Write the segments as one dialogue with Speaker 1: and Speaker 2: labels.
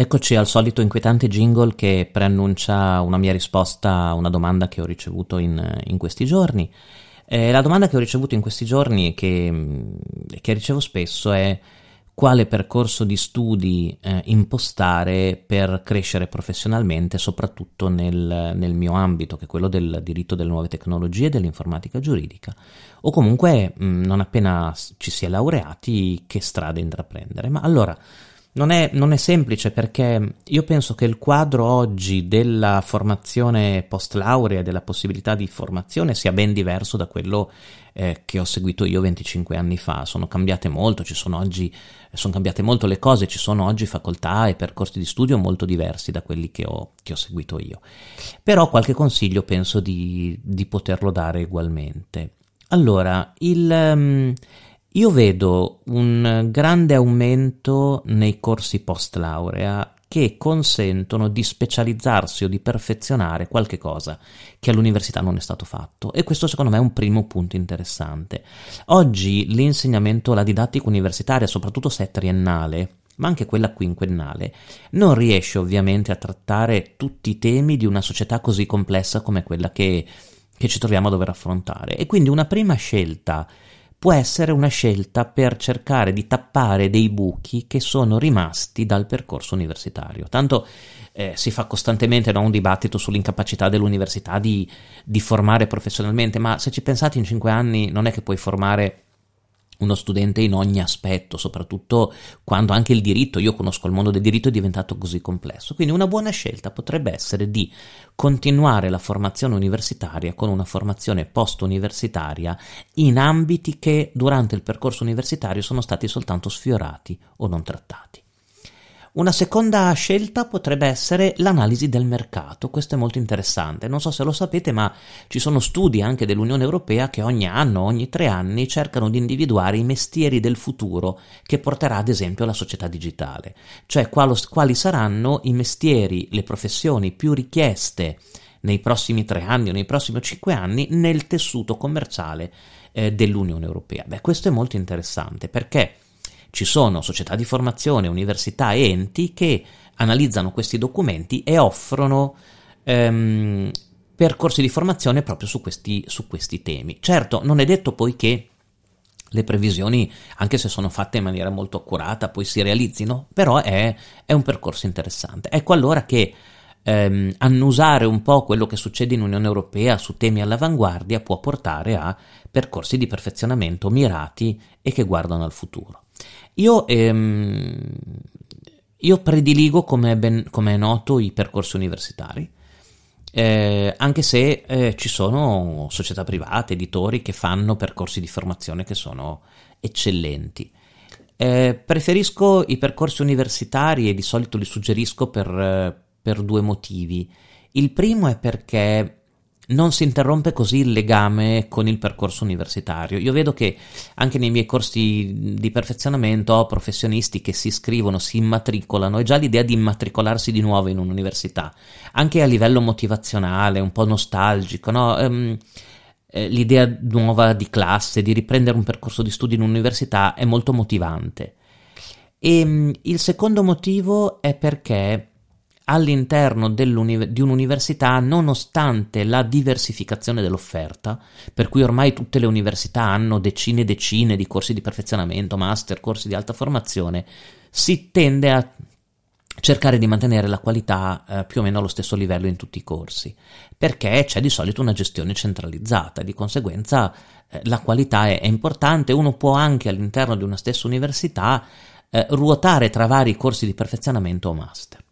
Speaker 1: Eccoci al solito inquietante jingle che preannuncia una mia risposta a una domanda che ho ricevuto in, in questi giorni. Eh, la domanda che ho ricevuto in questi giorni e che, che ricevo spesso è quale percorso di studi eh, impostare per crescere professionalmente, soprattutto nel, nel, mio ambito, che è quello del diritto delle nuove tecnologie e dell'informatica giuridica, o comunque mh, non appena ci si è laureati, che strada intraprendere. Ma allora, non è, non è, semplice perché io penso che il quadro oggi della formazione post laurea, della possibilità di formazione, sia ben diverso da quello eh, che ho seguito io 25 anni fa. Sono cambiate molto, ci sono oggi, sono cambiate molto le cose, ci sono oggi facoltà e percorsi di studio molto diversi da quelli che ho, che ho seguito io. Però qualche consiglio penso di, di poterlo dare ugualmente. Allora, il. Um, io vedo un grande aumento nei corsi post laurea che consentono di specializzarsi o di perfezionare qualche cosa che all'università non è stato fatto e questo secondo me è un primo punto interessante. Oggi l'insegnamento, la didattica universitaria, soprattutto se è triennale, ma anche quella quinquennale, non riesce ovviamente a trattare tutti i temi di una società così complessa come quella che, che ci troviamo a dover affrontare e quindi una prima scelta può essere una scelta per cercare di tappare dei buchi che sono rimasti dal percorso universitario. Tanto eh, si fa costantemente no, un dibattito sull'incapacità dell'università di, di formare professionalmente, ma se ci pensate in cinque anni non è che puoi formare uno studente in ogni aspetto, soprattutto quando anche il diritto, io conosco il mondo del diritto, è diventato così complesso. Quindi una buona scelta potrebbe essere di continuare la formazione universitaria con una formazione post-universitaria in ambiti che durante il percorso universitario sono stati soltanto sfiorati o non trattati. Una seconda scelta potrebbe essere l'analisi del mercato, questo è molto interessante, non so se lo sapete ma ci sono studi anche dell'Unione Europea che ogni anno, ogni tre anni cercano di individuare i mestieri del futuro che porterà ad esempio la società digitale, cioè quali, saranno i mestieri, le professioni più richieste nei prossimi tre anni o nei prossimi cinque anni nel tessuto commerciale eh, dell'Unione Europea. Beh, questo è molto interessante perché ci sono società di formazione, università e enti che analizzano questi documenti e offrono ehm, percorsi di formazione proprio su questi, su questi temi. Certo, non è detto poi che le previsioni, anche se sono fatte in maniera molto accurata, poi si realizzino, però è, è un percorso interessante. Ecco allora che ehm, annusare un po' quello che succede in Unione Europea su temi all'avanguardia può portare a percorsi di perfezionamento mirati e che guardano al futuro. Io, ehm, io prediligo, come, ben, come, è noto, i percorsi universitari, eh, anche se eh, ci sono società private, editori che fanno percorsi di formazione che sono eccellenti. Eh, preferisco i percorsi universitari e di solito li suggerisco per, per due motivi. Il primo è perché non si interrompe così il legame con il percorso universitario. Io vedo che anche nei miei corsi di perfezionamento ho professionisti che si iscrivono, si immatricolano e già l'idea di immatricolarsi di nuovo in un'università, anche a livello motivazionale, un po' nostalgico, no? Um, l'idea nuova di classe, di riprendere un percorso di studio in un'università è molto motivante. E um, il secondo motivo è perché all'interno di un'università nonostante la diversificazione dell'offerta, per cui ormai tutte le università hanno decine e decine di corsi di perfezionamento, master, corsi di alta formazione, si tende a cercare di mantenere la qualità eh, più o meno allo stesso livello in tutti i corsi, perché c'è di solito una gestione centralizzata, di conseguenza eh, la qualità è, è, importante, uno può anche all'interno di una stessa università eh, ruotare tra vari corsi di perfezionamento o master.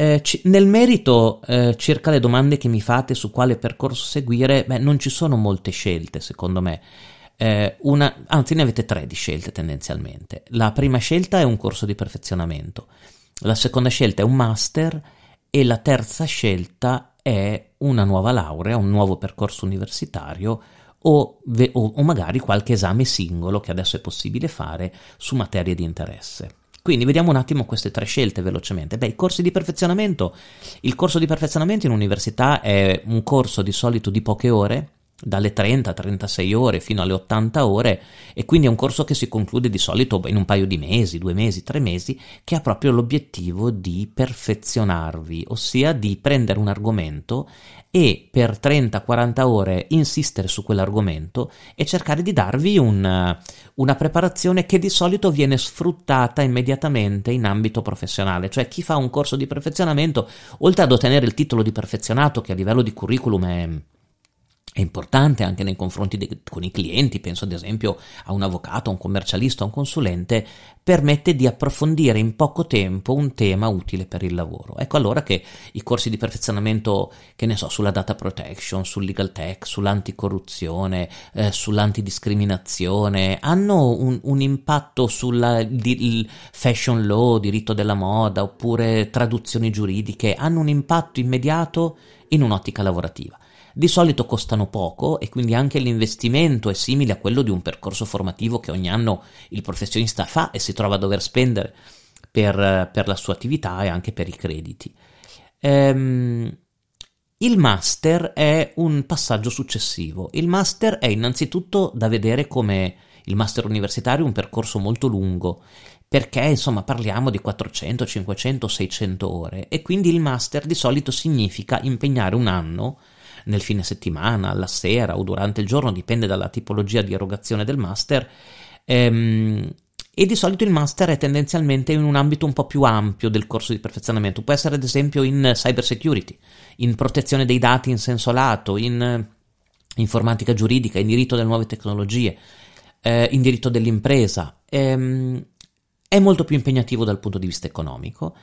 Speaker 1: Eh, c- nel merito, eh, circa le domande che mi fate su quale percorso seguire, beh, non ci sono molte scelte, secondo me. Eh, una, anzi, ne avete tre di scelte tendenzialmente. La prima scelta è un corso di perfezionamento, la seconda scelta è un master e la terza scelta è una nuova laurea, un nuovo percorso universitario o, ve- o, magari qualche esame singolo che adesso è possibile fare su materie di interesse. Quindi vediamo un attimo queste tre scelte velocemente. Beh, i corsi di perfezionamento. Il corso di perfezionamento in università è un corso di solito di poche ore dalle 30-36 ore fino alle 80 ore e quindi è un corso che si conclude di solito in un paio di mesi, due mesi, tre mesi, che ha proprio l'obiettivo di perfezionarvi, ossia di prendere un argomento e per 30-40 ore insistere su quell'argomento e cercare di darvi un, una preparazione che di solito viene sfruttata immediatamente in ambito professionale, cioè chi fa un corso di perfezionamento, oltre ad ottenere il titolo di perfezionato che a livello di curriculum è è importante anche nei confronti de- con i clienti, penso ad esempio a un avvocato, a un commercialista, a un consulente, permette di approfondire in poco tempo un tema utile per il lavoro. Ecco allora che i corsi di perfezionamento, che ne so, sulla data protection, sul legal tech, sull'anticorruzione, eh, sull'antidiscriminazione, hanno un, un impatto sul fashion law, diritto della moda, oppure traduzioni giuridiche, hanno un impatto immediato in un'ottica lavorativa di solito costano poco e quindi anche l'investimento è simile a quello di un percorso formativo che ogni anno il professionista fa e si trova a dover spendere per, per la sua attività e anche per i crediti. Ehm, il master è un passaggio successivo. Il master è innanzitutto da vedere come il master universitario un percorso molto lungo perché insomma parliamo di 400, 500, 600 ore e quindi il master di solito significa impegnare un anno nel fine settimana, alla sera o durante il giorno, dipende dalla tipologia di erogazione del master. Ehm, e di solito il master è tendenzialmente in un ambito un po' più ampio del corso di perfezionamento. Può essere ad esempio in cyber security, in protezione dei dati in senso lato, in informatica giuridica, in diritto delle nuove tecnologie, eh, in diritto dell'impresa. Ehm, è molto più impegnativo dal punto di vista economico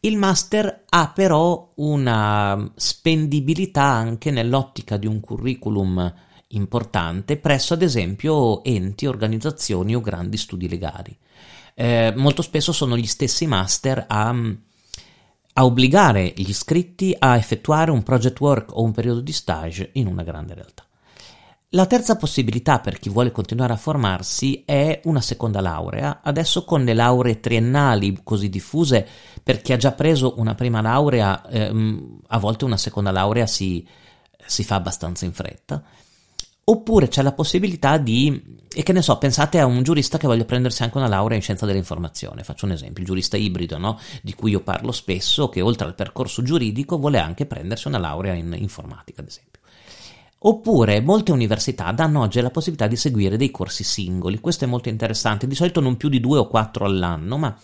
Speaker 1: il master ha però una spendibilità anche nell'ottica di un curriculum importante presso ad esempio enti, organizzazioni o grandi studi legali. Eh, molto spesso sono gli stessi master a, a obbligare gli iscritti a effettuare un project work o un periodo di stage in una grande realtà. La terza possibilità per chi vuole continuare a formarsi è una seconda laurea, adesso con le lauree triennali così diffuse, per chi ha già preso una prima laurea, ehm, a volte una seconda laurea si, si fa abbastanza in fretta. Oppure c'è la possibilità di, e che ne so, pensate a un giurista che voglia prendersi anche una laurea in scienza dell'informazione. Faccio un esempio, il giurista ibrido, no? di cui io parlo spesso, che oltre al percorso giuridico vuole anche prendersi una laurea in informatica, ad esempio. Oppure molte università danno oggi la possibilità di seguire dei corsi singoli, questo è molto interessante, di solito non più di due o quattro all'anno, ma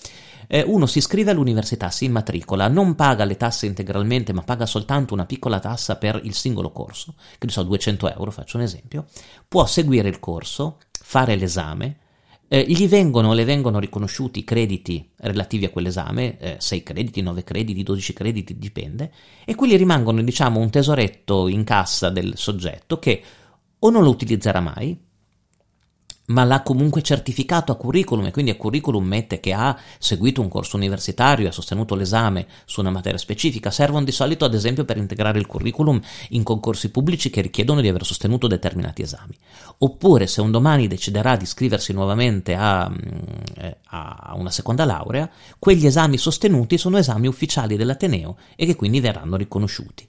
Speaker 1: eh, uno si iscrive all'università, si immatricola, non paga le tasse integralmente, ma paga soltanto una piccola tassa per il singolo corso, che ne so, 200 euro, faccio un esempio, può seguire il corso, fare l'esame, eh, gli vengono, le vengono riconosciuti i crediti relativi a quell'esame, eh, 6 crediti, 9 crediti, 12 crediti, dipende, e quelli rimangono, diciamo, un tesoretto in cassa del soggetto che o non lo utilizzerà mai, ma l'ha comunque certificato a curriculum e quindi a curriculum mette che ha seguito un corso universitario e ha sostenuto l'esame su una materia specifica. Servono di solito ad esempio per integrare il curriculum in concorsi pubblici che richiedono di aver sostenuto determinati esami. Oppure se un domani deciderà di iscriversi nuovamente a, mm, eh, a una seconda laurea, quegli esami sostenuti sono esami ufficiali dell'Ateneo e che quindi verranno riconosciuti.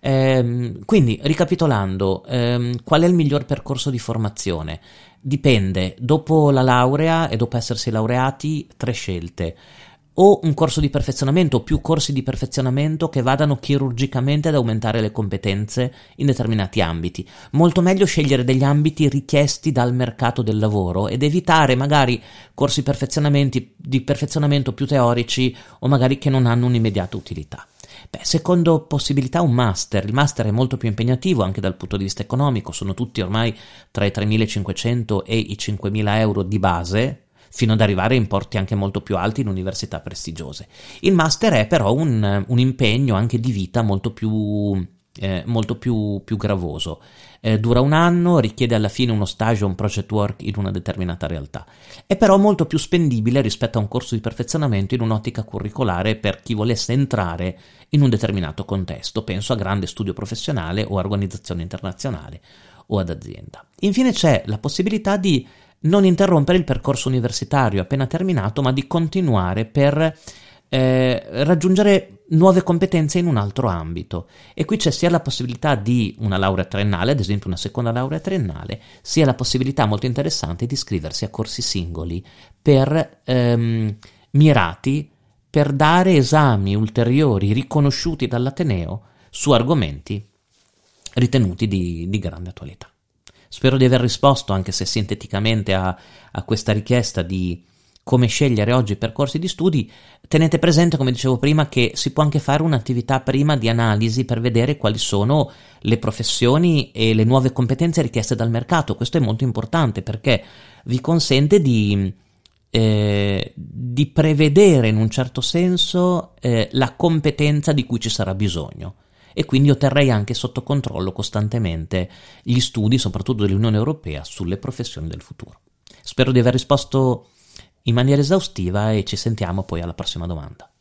Speaker 1: Ehm, quindi, ricapitolando, ehm, qual è il miglior percorso di formazione? Dipende, dopo la laurea e dopo essersi laureati, tre scelte. O un corso di perfezionamento o più corsi di perfezionamento che vadano chirurgicamente ad aumentare le competenze in determinati ambiti. Molto meglio scegliere degli ambiti richiesti dal mercato del lavoro ed evitare magari corsi di perfezionamento più teorici o magari che non hanno un'immediata utilità. Beh, secondo possibilità un master. Il master è molto più impegnativo anche dal punto di vista economico, sono tutti ormai tra i 3.500 e i 5.000 euro di base, fino ad arrivare a importi anche molto più alti in università prestigiose. Il master è però un, un impegno anche di vita molto più, eh, molto più, più gravoso eh, dura un anno, richiede alla fine uno stage o un project work in una determinata realtà. È però molto più spendibile rispetto a un corso di perfezionamento in un'ottica curricolare per chi volesse entrare in un determinato contesto, penso a grande studio professionale o organizzazione internazionale o ad azienda. Infine c'è la possibilità di non interrompere il percorso universitario appena terminato, ma di continuare per eh, raggiungere nuove competenze in un altro ambito. E qui c'è sia la possibilità di una laurea triennale, ad esempio una seconda laurea triennale, sia la possibilità molto interessante di iscriversi a corsi singoli per ehm, mirati per dare esami ulteriori riconosciuti dall'Ateneo su argomenti ritenuti di, di grande attualità. Spero di aver risposto, anche se sinteticamente, a, a questa richiesta di come scegliere oggi i percorsi di studi, tenete presente, come dicevo prima, che si può anche fare un'attività prima di analisi per vedere quali sono le professioni e le nuove competenze richieste dal mercato. Questo è molto importante perché vi consente di, eh, di prevedere in un certo senso eh, la competenza di cui ci sarà bisogno e quindi otterrei anche sotto controllo costantemente gli studi, soprattutto dell'Unione Europea, sulle professioni del futuro. Spero di aver risposto in maniera esaustiva e ci sentiamo poi alla prossima domanda.